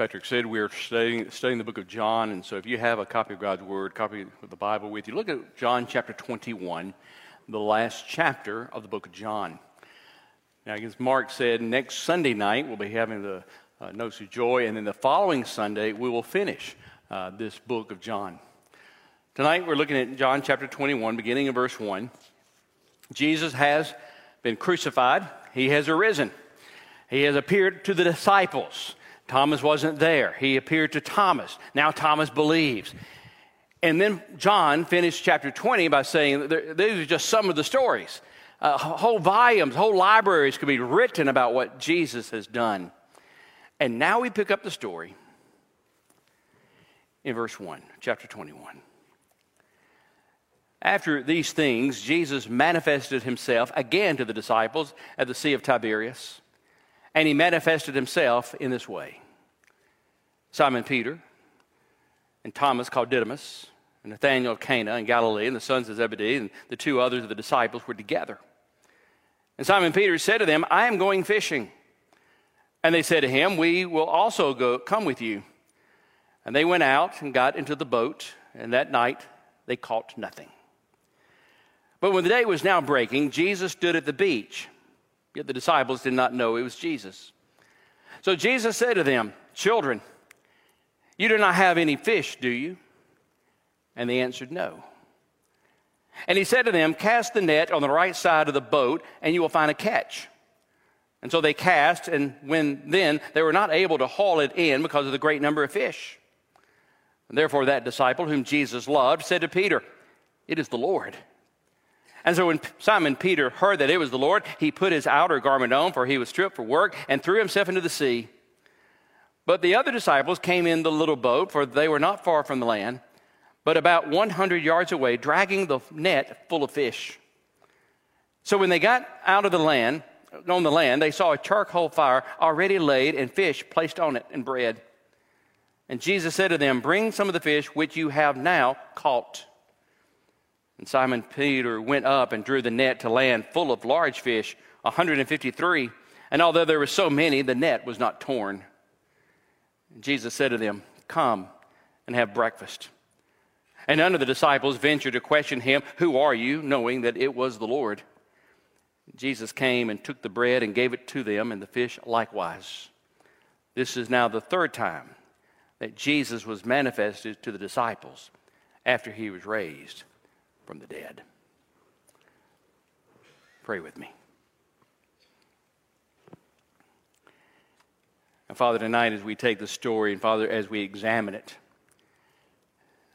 Patrick said, we are studying, studying the book of John, and so if you have a copy of God's Word, copy of the Bible with you, look at John chapter 21, the last chapter of the book of John. Now, as Mark said, next Sunday night we'll be having the uh, Notes of Joy, and then the following Sunday we will finish uh, this book of John. Tonight we're looking at John chapter 21, beginning in verse 1. Jesus has been crucified, he has arisen, he has appeared to the disciples. Thomas wasn't there. He appeared to Thomas. Now Thomas believes. And then John finished chapter 20 by saying these are just some of the stories. Uh, whole volumes, whole libraries could be written about what Jesus has done. And now we pick up the story in verse 1, chapter 21. After these things, Jesus manifested himself again to the disciples at the Sea of Tiberias. And he manifested himself in this way Simon Peter, and Thomas called Didymus, and Nathanael of Cana in Galilee, and the sons of Zebedee, and the two others of the disciples were together. And Simon Peter said to them, I am going fishing. And they said to him, We will also go come with you. And they went out and got into the boat, and that night they caught nothing. But when the day was now breaking, Jesus stood at the beach. Yet the disciples did not know it was Jesus. So Jesus said to them, Children, you do not have any fish, do you? And they answered, No. And he said to them, Cast the net on the right side of the boat, and you will find a catch. And so they cast, and when then they were not able to haul it in because of the great number of fish. And therefore, that disciple whom Jesus loved said to Peter, It is the Lord. And so when Simon Peter heard that it was the Lord, he put his outer garment on, for he was stripped for work, and threw himself into the sea. But the other disciples came in the little boat, for they were not far from the land, but about 100 yards away, dragging the net full of fish. So when they got out of the land, on the land, they saw a charcoal fire already laid and fish placed on it and bread. And Jesus said to them, Bring some of the fish which you have now caught. And Simon Peter went up and drew the net to land full of large fish, 153. And although there were so many, the net was not torn. Jesus said to them, Come and have breakfast. And none of the disciples ventured to question him, Who are you? knowing that it was the Lord. Jesus came and took the bread and gave it to them, and the fish likewise. This is now the third time that Jesus was manifested to the disciples after he was raised from the dead. Pray with me. And Father, tonight as we take the story, and Father, as we examine it,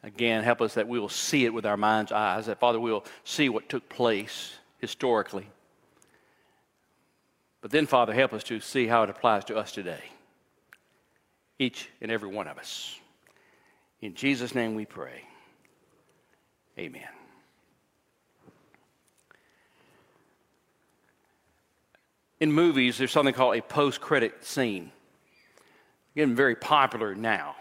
again, help us that we will see it with our mind's eyes, that Father, we will see what took place historically. But then, Father, help us to see how it applies to us today, each and every one of us. In Jesus' name we pray. Amen. In movies, there's something called a post credit scene. Getting very popular now.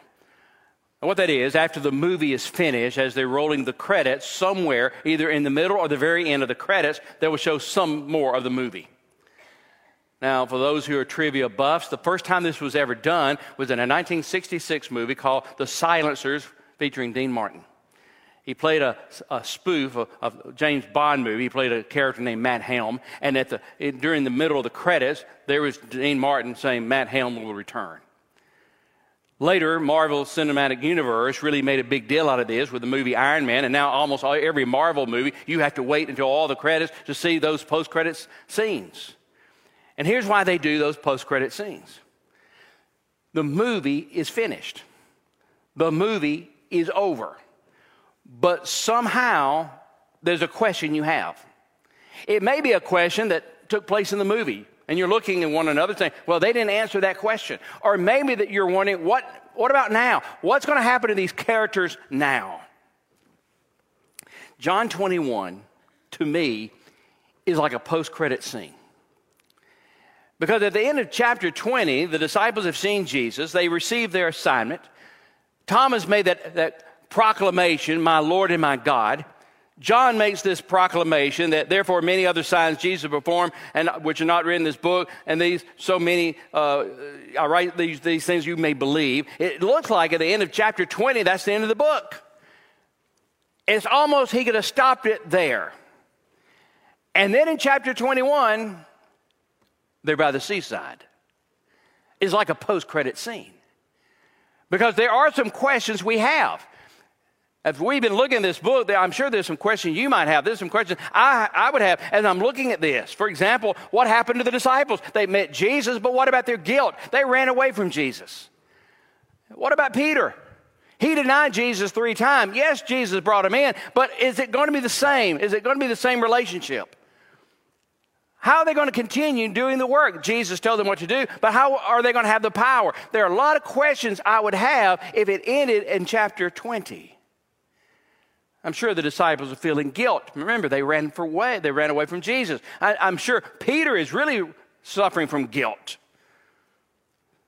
And what that is, after the movie is finished, as they're rolling the credits, somewhere, either in the middle or the very end of the credits, they will show some more of the movie. Now, for those who are trivia buffs, the first time this was ever done was in a 1966 movie called The Silencers featuring Dean Martin. He played a, a spoof of, James Bond movie. He played a character named Matt Helm. And at the, it, during the middle of the credits, there was Dean Martin saying, Matt Helm will return. Later, Marvel Cinematic Universe really made a big deal out of this with the movie Iron Man, and now almost every Marvel movie, you have to wait until all the credits to see those post credits scenes. And here's why they do those post credit scenes the movie is finished, the movie is over but somehow there's a question you have. It may be a question that took place in the movie, and you're looking at one another saying, well, they didn't answer that question. Or maybe that you're wondering, what, what about now? What's going to happen to these characters now? John 21, to me, is like a post credit scene. Because at the end of chapter 20, the disciples have seen Jesus, they received their assignment. Thomas made that, that proclamation, my Lord and my God. John makes this proclamation that therefore many other signs Jesus performed, and which are not written in this book, and these so many uh, I write these, these things you may believe. It looks like at the end of chapter 20, that's the end of the book. It's almost he could have stopped it there. And then in chapter 21, they're by the seaside. It's like a post-credit scene. Because there are some questions we have. As we've been looking at this book, I'm sure there's some questions you might have. There's some questions I, I would have as I'm looking at this. For example, what happened to the disciples? They met Jesus, but what about their guilt? They ran away from Jesus. What about Peter? He denied Jesus three times. Yes, Jesus brought him in, but is it going to be the same? Is it going to be the same relationship? How are they going to continue doing the work? Jesus told them what to do, but how are they going to have the power? There are a lot of questions I would have if it ended in chapter 20. I'm sure the disciples are feeling guilt. Remember, they ran for away. They ran away from Jesus. I, am sure Peter is really suffering from guilt.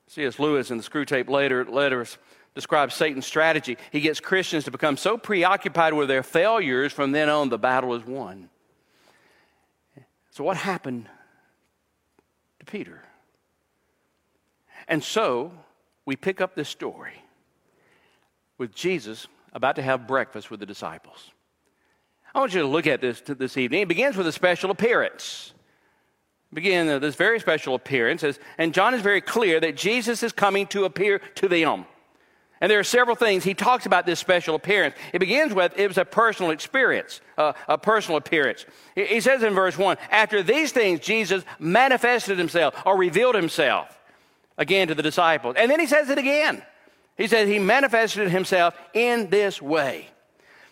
C.S. Lewis in the Screwtape later letters describes Satan's strategy. He gets Christians to become so preoccupied with their failures, from then on, the battle is won. So, what happened to Peter? And so, we pick up this story with Jesus about to have breakfast with the disciples. I want you to look at this this evening. It begins with a special appearance. Begin uh, this very special appearance, and John is very clear that Jesus is coming to appear to them. And there are several things he talks about this special appearance. It begins with it was a personal experience, uh, a personal appearance. He says in verse 1 After these things, Jesus manifested himself or revealed himself again to the disciples. And then he says it again. He said he manifested himself in this way.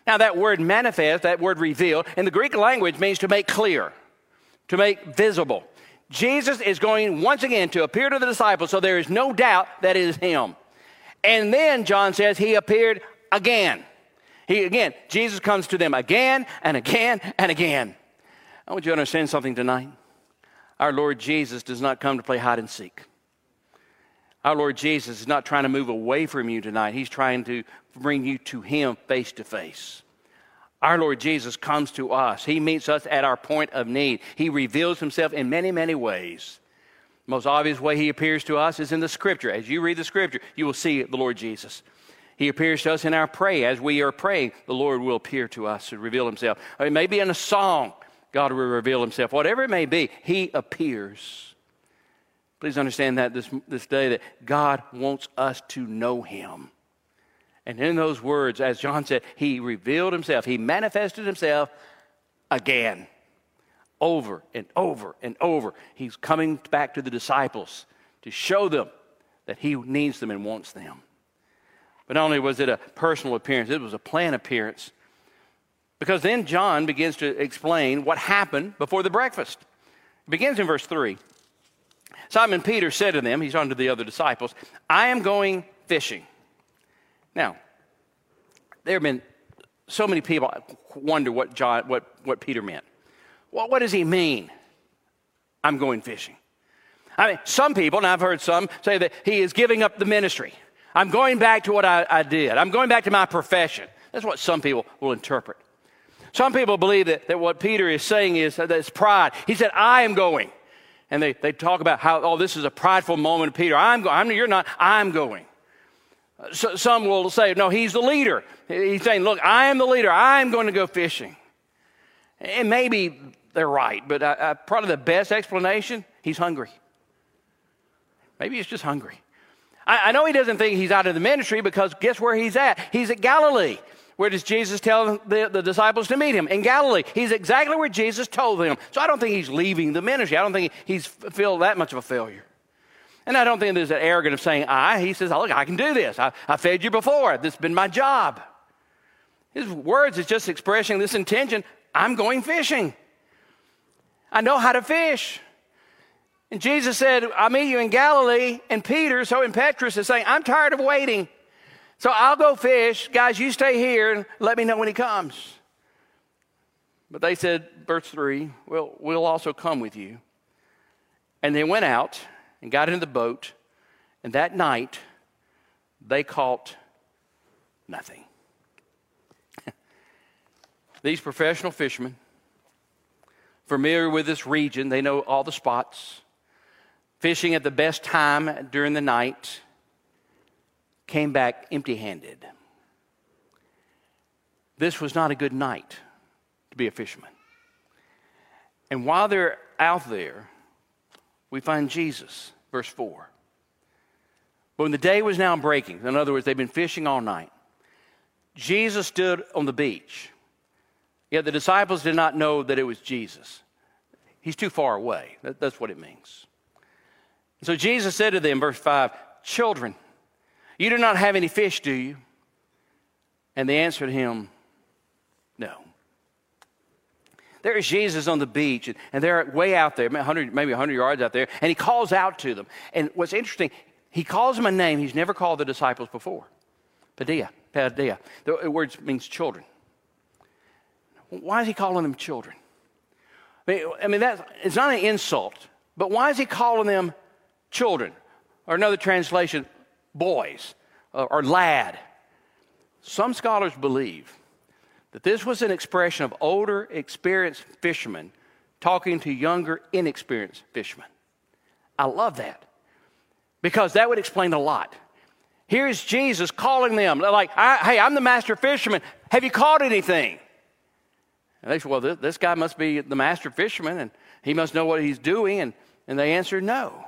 Now, that word manifest, that word reveal, in the Greek language means to make clear, to make visible. Jesus is going once again to appear to the disciples, so there is no doubt that it is him. And then John says he appeared again. He again, Jesus comes to them again and again and again. I want you to understand something tonight. Our Lord Jesus does not come to play hide and seek. Our Lord Jesus is not trying to move away from you tonight. He's trying to bring you to Him face to face. Our Lord Jesus comes to us. He meets us at our point of need. He reveals Himself in many, many ways. The most obvious way He appears to us is in the Scripture. As you read the Scripture, you will see the Lord Jesus. He appears to us in our prayer. As we are praying, the Lord will appear to us and reveal Himself. It may be in a song, God will reveal Himself. Whatever it may be, He appears. Please understand that this, this day that God wants us to know Him. And in those words, as John said, He revealed Himself, He manifested Himself again, over and over and over. He's coming back to the disciples to show them that He needs them and wants them. But not only was it a personal appearance, it was a planned appearance. Because then John begins to explain what happened before the breakfast. It begins in verse 3. Simon Peter said to them, he's on to the other disciples, I am going fishing. Now, there have been so many people wonder what, John, what, what Peter meant. Well, what does he mean? I'm going fishing. I mean, some people, and I've heard some, say that he is giving up the ministry. I'm going back to what I, I did. I'm going back to my profession. That's what some people will interpret. Some people believe that, that what Peter is saying is that it's pride. He said, I am going and they, they talk about how, oh, this is a prideful moment Peter. I'm going. You're not. I'm going. Uh, so, some will say, no, he's the leader. He's saying, look, I am the leader. I'm going to go fishing. And maybe they're right, but I, I, probably the best explanation, he's hungry. Maybe he's just hungry. I, I know he doesn't think he's out of the ministry because guess where he's at? He's at Galilee. Where does Jesus tell the, the, disciples to meet him? In Galilee. He's exactly where Jesus told them. So I don't think he's leaving the ministry. I don't think he's feel that much of a failure. And I don't think there's an arrogant of saying, I. He says, oh, look, I can do this. I, I fed you before. This has been my job. His words is just expressing this intention I'm going fishing. I know how to fish. And Jesus said, I'll meet you in Galilee. And Peter, so impetuous, is saying, I'm tired of waiting. So I'll go fish. Guys, you stay here and let me know when he comes. But they said, verse 3, well, we'll also come with you. And they went out and got into the boat, and that night they caught nothing. These professional fishermen, familiar with this region, they know all the spots, fishing at the best time during the night, came back empty handed. This was not a good night to be a fisherman. And while they're out there, we find Jesus, verse 4. But when the day was now breaking, in other words, they've been fishing all night, Jesus stood on the beach. Yet the disciples did not know that it was Jesus. He's too far away. That, that's what it means. So Jesus said to them, verse 5, Children, you do not have any fish, do you? And they answered him, No. There is Jesus on the beach, and they're way out there, 100, maybe 100 yards out there, and he calls out to them. And what's interesting, he calls them a name he's never called the disciples before paidia, paidia. The word means children. Why is he calling them children? I mean, I mean that, it's not an insult, but why is he calling them children? Or another translation, boys or, or lad. Some scholars believe that this was an expression of older, experienced fishermen talking to younger, inexperienced fishermen. I love that because that would explain a lot. Here's Jesus calling them, like, Hey, I'm the master fisherman. Have you caught anything? And they said, Well, this, this guy must be the master fisherman and he must know what he's doing. And, and they answered, No.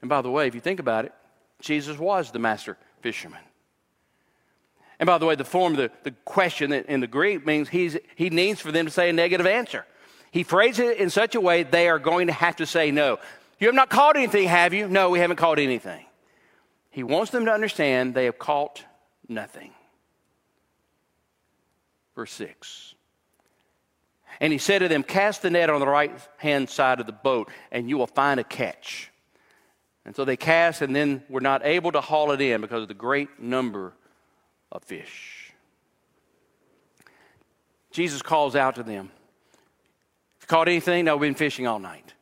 And by the way, if you think about it, Jesus was the master fisherman. And by the way, the form of the, the question in the Greek means he's, he needs for them to say a negative answer. He phrases it in such a way they are going to have to say no. You have not caught anything, have you? No, we haven't caught anything. He wants them to understand they have caught nothing. Verse 6. And he said to them, Cast the net on the right hand side of the boat, and you will find a catch. And so they cast, and then were not able to haul it in because of the great number of fish. Jesus calls out to them. If you caught anything? No, we've been fishing all night.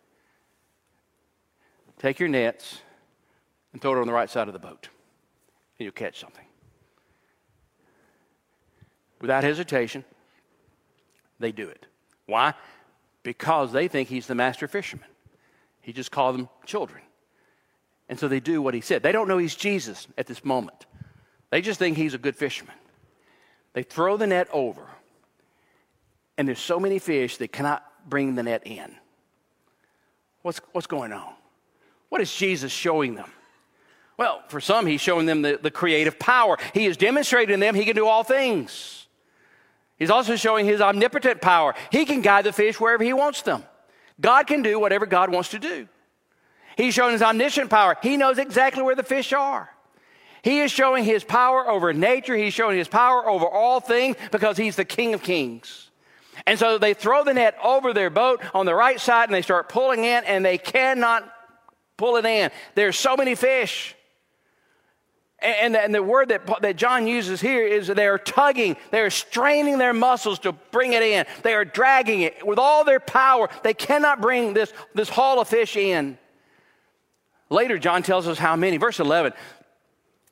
Take your nets and throw it on the right side of the boat, and you'll catch something. Without hesitation, they do it. Why? Because they think he's the master fisherman. He just called them children. And so they do what he said. They don't know he's Jesus at this moment. They just think he's a good fisherman. They throw the net over, and there's so many fish they cannot bring the net in. What's, what's going on? What is Jesus showing them? Well, for some, he's showing them the, the creative power. He is demonstrating them he can do all things. He's also showing his omnipotent power. He can guide the fish wherever he wants them. God can do whatever God wants to do. He's showing his omniscient power. He knows exactly where the fish are. He is showing his power over nature. He's showing his power over all things because he's the King of Kings. And so they throw the net over their boat on the right side and they start pulling in and they cannot pull it in. There's so many fish. And, the word that, that John uses here is they are tugging, they are straining their muscles to bring it in. They are dragging it with all their power. They cannot bring this, this haul of fish in. Later, John tells us how many. Verse 11,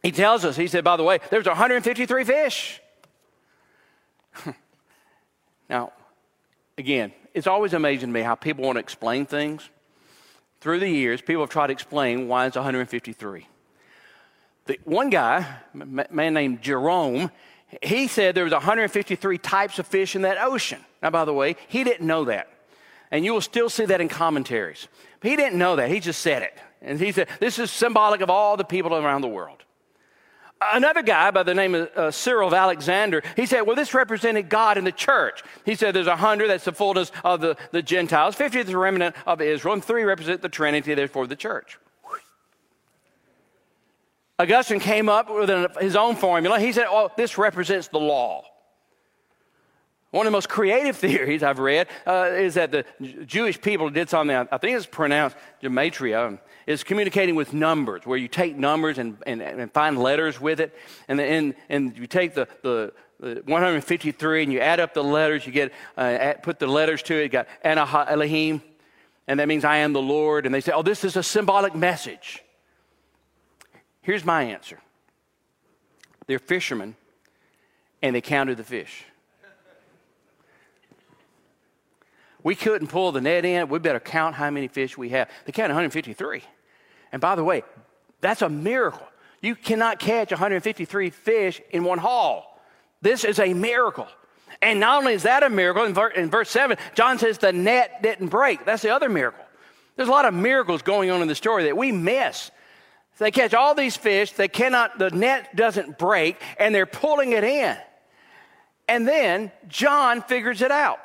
he tells us, he said, by the way, there's 153 fish. now, again, it's always amazing to me how people want to explain things. Through the years, people have tried to explain why it's 153. The, one guy, a man named Jerome, he said there was 153 types of fish in that ocean. Now, by the way, he didn't know that. And you will still see that in commentaries. But he didn't know that. He just said it. And he said, this is symbolic of all the people around the world. Another guy by the name of uh, Cyril of Alexander, he said, well, this represented God and the church. He said there's a hundred, that's the fullness of the, the Gentiles, 50 is the remnant of Israel, and three represent the Trinity, therefore the church. Augustine came up with an, his own formula. He said, oh, this represents the law. One of the most creative theories I've read uh, is that the Jewish people did something, I think it's pronounced gematria, is communicating with numbers, where you take numbers and, and, and find letters with it. And, and, and you take the, the, the 153 and you add up the letters, you get, uh, add, put the letters to it, you got Anah Elohim, and that means I am the Lord. And they say, oh, this is a symbolic message. Here's my answer they're fishermen, and they counted the fish. We couldn't pull the net in. We better count how many fish we have. They counted 153. And by the way, that's a miracle. You cannot catch 153 fish in one haul. This is a miracle. And not only is that a miracle, in, ver- in verse 7, John says the net didn't break. That's the other miracle. There's a lot of miracles going on in the story that we miss. They catch all these fish, they cannot, the net doesn't break, and they're pulling it in. And then John figures it out.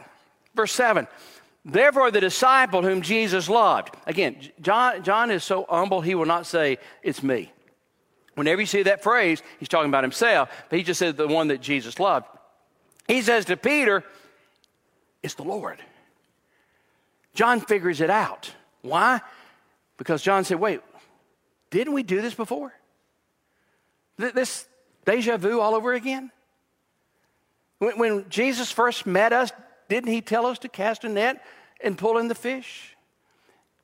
Verse 7 Therefore, the disciple whom Jesus loved. Again, John, John is so humble, he will not say, It's me. Whenever you see that phrase, he's talking about himself, but he just said the one that Jesus loved. He says to Peter, It's the Lord. John figures it out. Why? Because John said, Wait, didn't we do this before? This deja vu all over again? When, when Jesus first met us, didn't he tell us to cast a net and pull in the fish?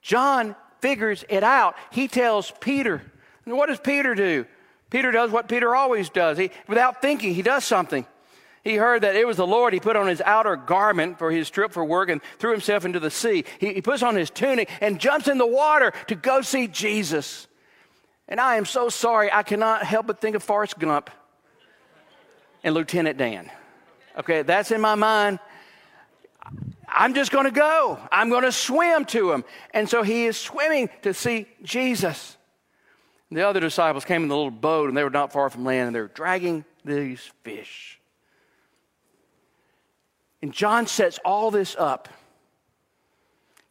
John figures it out. He tells Peter. And what does Peter do? Peter does what Peter always does. He, without thinking, he does something. He heard that it was the Lord. He put on his outer garment for his trip for work and threw himself into the sea. He, he puts on his tunic and jumps in the water to go see Jesus. And I am so sorry, I cannot help but think of Forrest Gump and Lieutenant Dan. Okay, that's in my mind. I'm just going to go. I'm going to swim to him. And so he is swimming to see Jesus. The other disciples came in the little boat and they were not far from land and they were dragging these fish. And John sets all this up,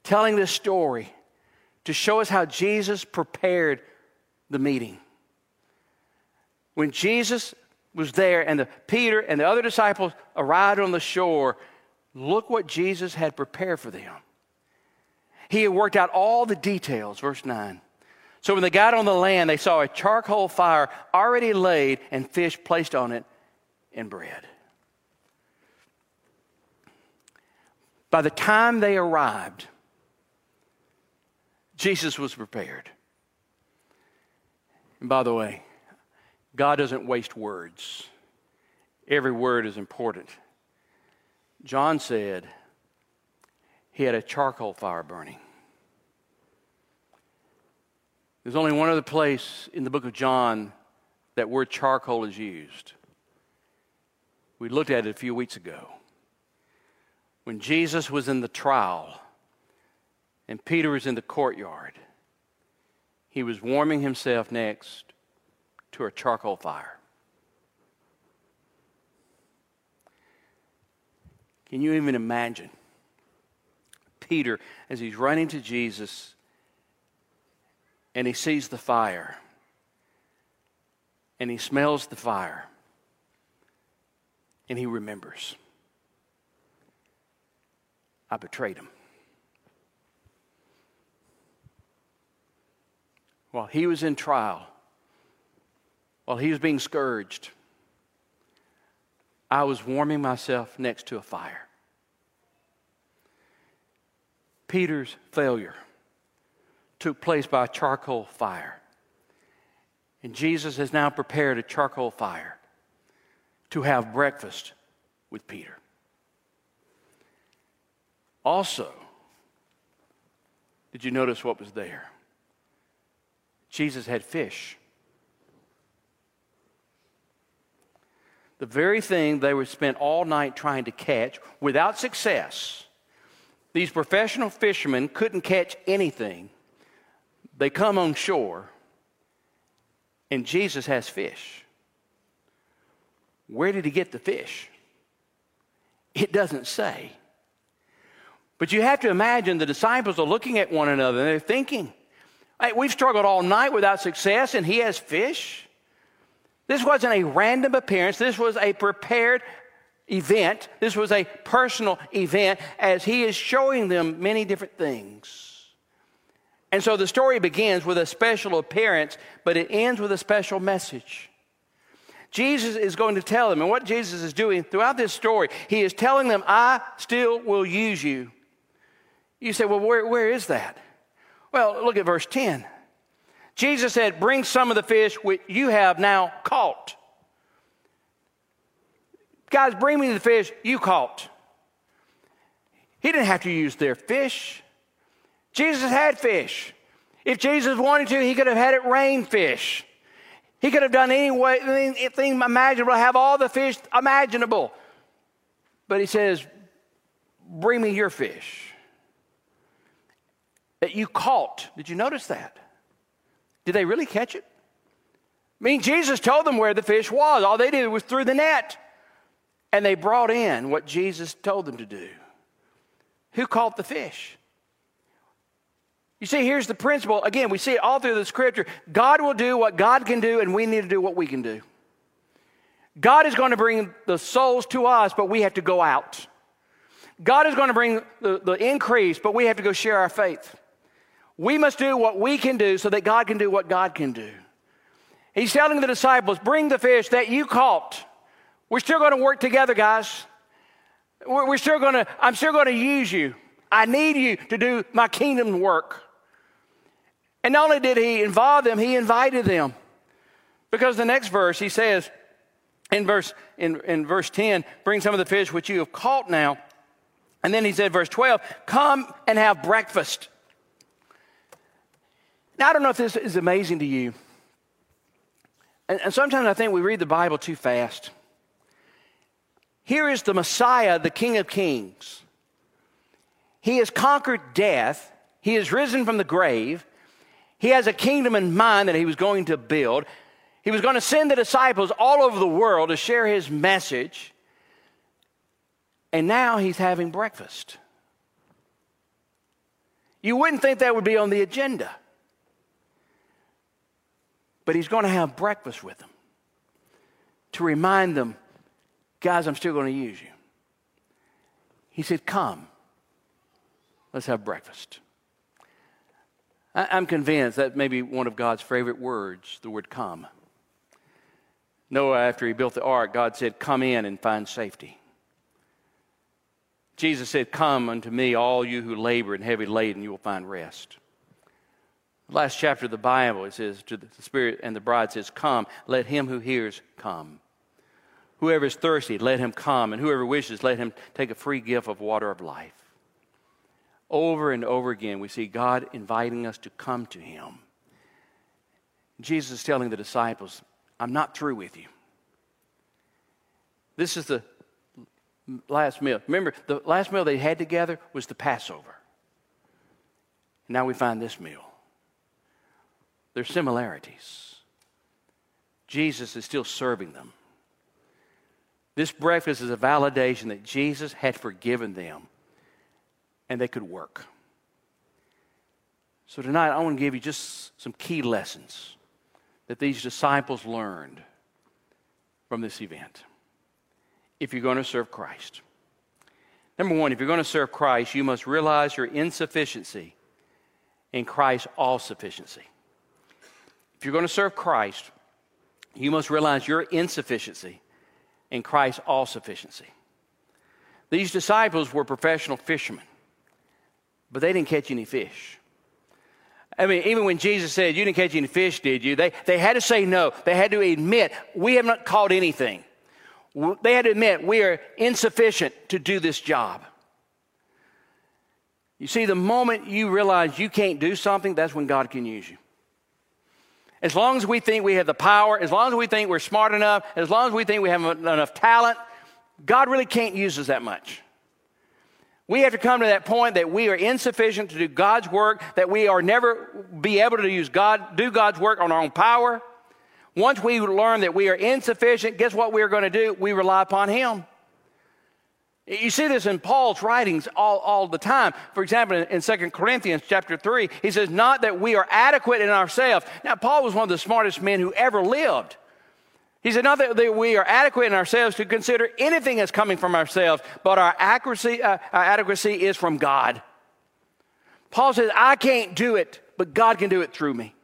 telling this story to show us how Jesus prepared the meeting. When Jesus was there and the Peter and the other disciples arrived on the shore, Look what Jesus had prepared for them. He had worked out all the details, verse 9. So when they got on the land, they saw a charcoal fire already laid and fish placed on it and bread. By the time they arrived, Jesus was prepared. And by the way, God doesn't waste words, every word is important. John said he had a charcoal fire burning. There's only one other place in the book of John that word charcoal is used. We looked at it a few weeks ago. When Jesus was in the trial and Peter was in the courtyard, he was warming himself next to a charcoal fire. Can you even imagine? Peter, as he's running to Jesus and he sees the fire and he smells the fire and he remembers I betrayed him. While he was in trial, while he was being scourged, I was warming myself next to a fire. Peter's failure took place by a charcoal fire. And Jesus has now prepared a charcoal fire to have breakfast with Peter. Also, did you notice what was there? Jesus had fish. The very thing they were spent all night trying to catch without success. These professional fishermen couldn't catch anything. They come on shore, and Jesus has fish. Where did he get the fish? It doesn't say. But you have to imagine the disciples are looking at one another and they're thinking, hey, we've struggled all night without success, and he has fish. This wasn't a random appearance, this was a prepared event. This was a personal event as he is showing them many different things. And so the story begins with a special appearance, but it ends with a special message. Jesus is going to tell them, and what Jesus is doing throughout this story, he is telling them, I still will use you. You say, well, where, where is that? Well, look at verse 10. Jesus said, Bring some of the fish which you have now caught. Guys, bring me the fish you caught. He didn't have to use their fish. Jesus had fish. If Jesus wanted to, he could have had it rain fish. He could have done any way, anything imaginable, have all the fish imaginable. But he says, Bring me your fish that you caught. Did you notice that? Did they really catch it? I mean, Jesus told them where the fish was. All they did was threw the net. And they brought in what Jesus told them to do. Who caught the fish? You see, here's the principle. Again, we see it all through the scripture. God will do what God can do, and we need to do what we can do. God is going to bring the souls to us, but we have to go out. God is going to bring the, the increase, but we have to go share our faith. We must do what we can do so that God can do what God can do. He's telling the disciples, Bring the fish that you caught. We're still going to work together, guys. We're still going to, I'm still going to use you. I need you to do my kingdom work. And not only did he involve them, he invited them. Because the next verse, he says, in verse, in, in verse 10, bring some of the fish which you have caught now. And then he said, verse 12, come and have breakfast. Now, I don't know if this is amazing to you. And, and sometimes I think we read the Bible too fast. Here is the Messiah, the King of Kings. He has conquered death, he has risen from the grave, he has a kingdom in mind that he was going to build. He was going to send the disciples all over the world to share his message. And now he's having breakfast. You wouldn't think that would be on the agenda. But he's going to have breakfast with them to remind them Guys, I'm still going to use you. He said, Come, let's have breakfast. I'm convinced that may be one of God's favorite words, the word come. Noah, after he built the ark, God said, Come in and find safety. Jesus said, Come unto me, all you who labor and heavy laden, you will find rest. The last chapter of the Bible, it says, To the Spirit and the bride says, Come, let him who hears come. Whoever is thirsty, let him come, and whoever wishes, let him take a free gift of water of life. Over and over again, we see God inviting us to come to him. Jesus is telling the disciples, I'm not through with you. This is the last meal. Remember, the last meal they had together was the Passover. Now we find this meal. There's similarities. Jesus is still serving them. This breakfast is a validation that Jesus had forgiven them and they could work. So tonight, I want to give you just some key lessons that these disciples learned from this event if you're going to serve Christ. Number one, if you're going to serve Christ, you must realize your insufficiency in Christ's all sufficiency. You're going to serve Christ, you must realize your insufficiency in Christ's all sufficiency. These disciples were professional fishermen, but they didn't catch any fish. I mean, even when Jesus said, You didn't catch any fish, did you? They, they had to say no. They had to admit, We have not caught anything. They had to admit, We are insufficient to do this job. You see, the moment you realize you can't do something, that's when God can use you. As long as we think we have the power, as long as we think we're smart enough, as long as we think we have enough talent, God really can't use us that much. We have to come to that point that we are insufficient to do God's work, that we are never be able to use God, do God's work on our own power. Once we learn that we are insufficient, guess what we're going to do? We rely upon Him. You see this in Paul's writings all, all the time. For example, in, in 2 Corinthians chapter 3, he says, Not that we are adequate in ourselves. Now, Paul was one of the smartest men who ever lived. He said, Not that we are adequate in ourselves to consider anything as coming from ourselves, but our accuracy, uh, our adequacy is from God. Paul says, I can't do it, but God can do it through me.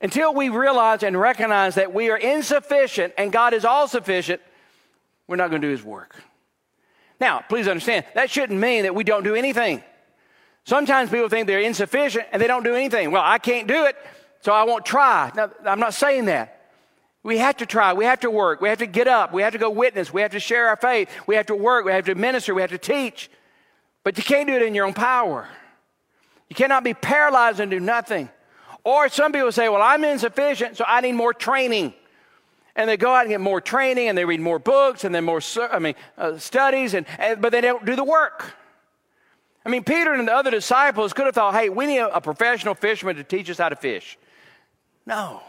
Until we realize and recognize that we are insufficient and God is all sufficient, we're not going to do his work. Now, please understand, that shouldn't mean that we don't do anything. Sometimes people think they're insufficient and they don't do anything. Well, I can't do it, so I won't try. Now, I'm not saying that. We have to try. We have to work. We have to get up. We have to go witness. We have to share our faith. We have to work. We have to minister. We have to teach. But you can't do it in your own power. You cannot be paralyzed and do nothing. Or some people say, well, I'm insufficient, so I need more training. And they go out and get more training and they read more books and then more, I mean, uh, studies, and, and, but they don't do the work. I mean, Peter and the other disciples could have thought, hey, we need a, a professional fisherman to teach us how to fish. No.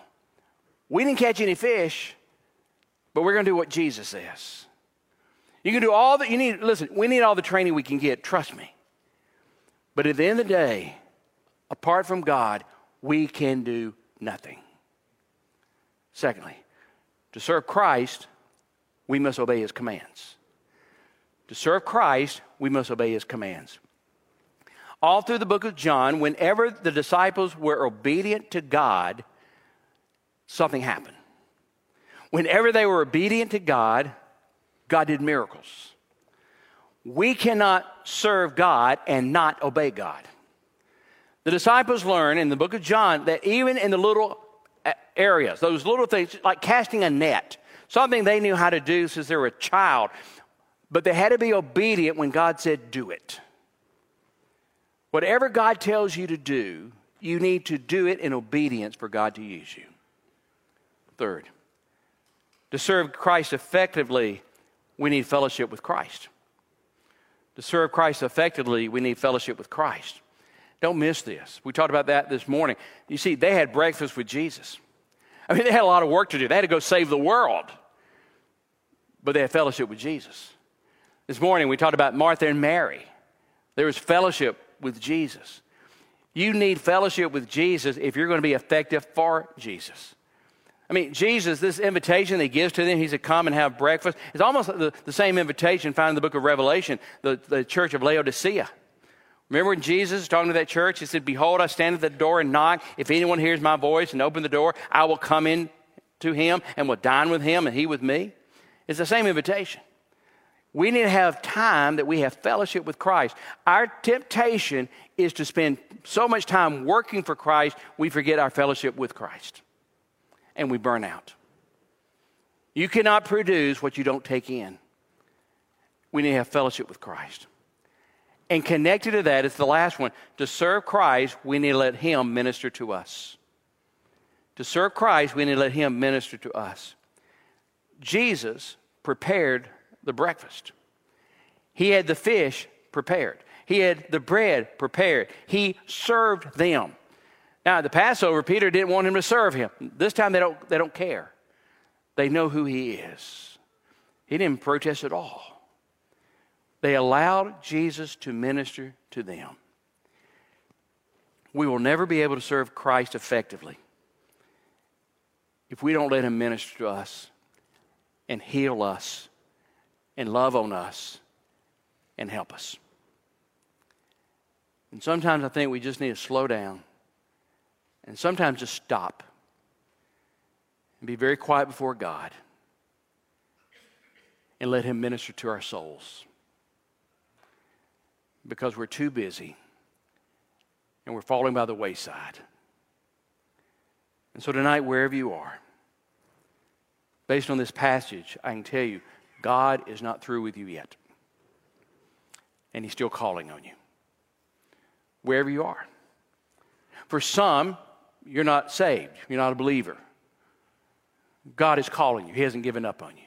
We didn't catch any fish, but we're going to do what Jesus says. You can do all that you need. Listen, we need all the training we can get, trust me. But at the end of the day, apart from God, we can do nothing. Secondly, to serve Christ, we must obey his commands. To serve Christ, we must obey his commands. All through the book of John, whenever the disciples were obedient to God, something happened. Whenever they were obedient to God, God did miracles. We cannot serve God and not obey God. The disciples learn in the book of John that even in the little areas, those little things, like casting a net, something they knew how to do since they were a child, but they had to be obedient when God said, do it. Whatever God tells you to do, you need to do it in obedience for God to use you. Third, to serve Christ effectively, we need fellowship with Christ. To serve Christ effectively, we need fellowship with Christ. Don't miss this. We talked about that this morning. You see, they had breakfast with Jesus. I mean, they had a lot of work to do. They had to go save the world, but they had fellowship with Jesus. This morning, we talked about Martha and Mary. There was fellowship with Jesus. You need fellowship with Jesus if you're going to be effective for Jesus. I mean, Jesus, this invitation that he gives to them, he's to come and have breakfast. It's almost the, the same invitation found in the book of Revelation, the, the church of Laodicea. Remember when Jesus was talking to that church? He said, Behold, I stand at the door and knock. If anyone hears my voice and open the door, I will come in to him and will dine with him and he with me. It's the same invitation. We need to have time that we have fellowship with Christ. Our temptation is to spend so much time working for Christ, we forget our fellowship with Christ and we burn out. You cannot produce what you don't take in. We need to have fellowship with Christ. And connected to that is the last one. To serve Christ, we need to let Him minister to us. To serve Christ, we need to let Him minister to us. Jesus prepared the breakfast, He had the fish prepared, He had the bread prepared, He served them. Now, the Passover, Peter didn't want him to serve him. This time, they don't, they don't care. They know who he is. He didn't protest at all. They allowed Jesus to minister to them. We will never be able to serve Christ effectively if we don't let Him minister to us and heal us and love on us and help us. And sometimes I think we just need to slow down and sometimes just stop and be very quiet before God and let Him minister to our souls because we're too busy and we're falling by the wayside. And so tonight, wherever you are, based on this passage, I can tell you God is not through with you yet. And He's still calling on you. Wherever you are. For some, you're not saved, you're not a believer. God is calling you, He hasn't given up on you.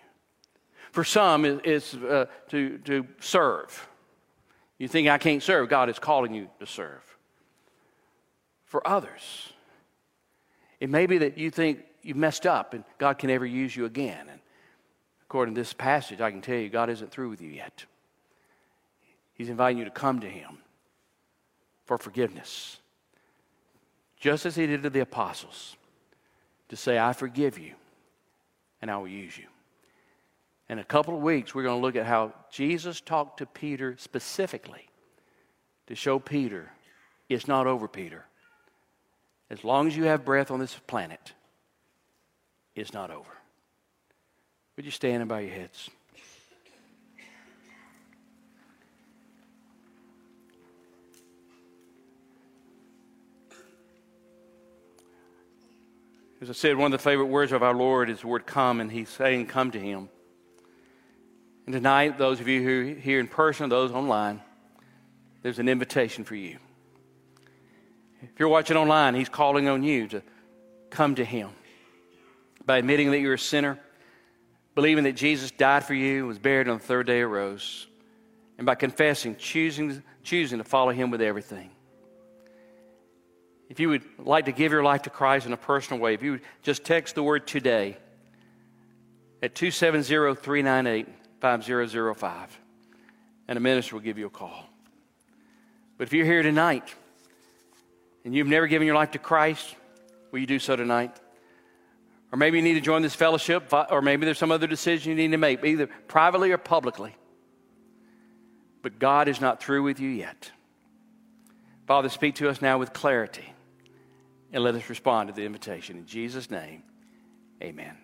For some, it's uh, to, to serve. You think I can't serve, God is calling you to serve. For others, it may be that you think you've messed up and God can never use you again. And according to this passage, I can tell you God isn't through with you yet. He's inviting you to come to Him for forgiveness, just as He did to the apostles, to say, I forgive you and I will use you. In a couple of weeks, we're going to look at how Jesus talked to Peter specifically to show Peter it's not over, Peter. As long as you have breath on this planet, it's not over. Would you stand and bow your heads? As I said, one of the favorite words of our Lord is the word come, and He's saying, Come to Him. And tonight, those of you who are here in person, those online, there's an invitation for you. If you're watching online, He's calling on you to come to Him by admitting that you're a sinner, believing that Jesus died for you, was buried on the third day, arose, and by confessing, choosing, choosing to follow Him with everything. If you would like to give your life to Christ in a personal way, if you would just text the word today at 270 398 5005, and a minister will give you a call. But if you're here tonight and you've never given your life to Christ, will you do so tonight? Or maybe you need to join this fellowship, or maybe there's some other decision you need to make, either privately or publicly. But God is not through with you yet. Father, speak to us now with clarity and let us respond to the invitation. In Jesus' name, amen.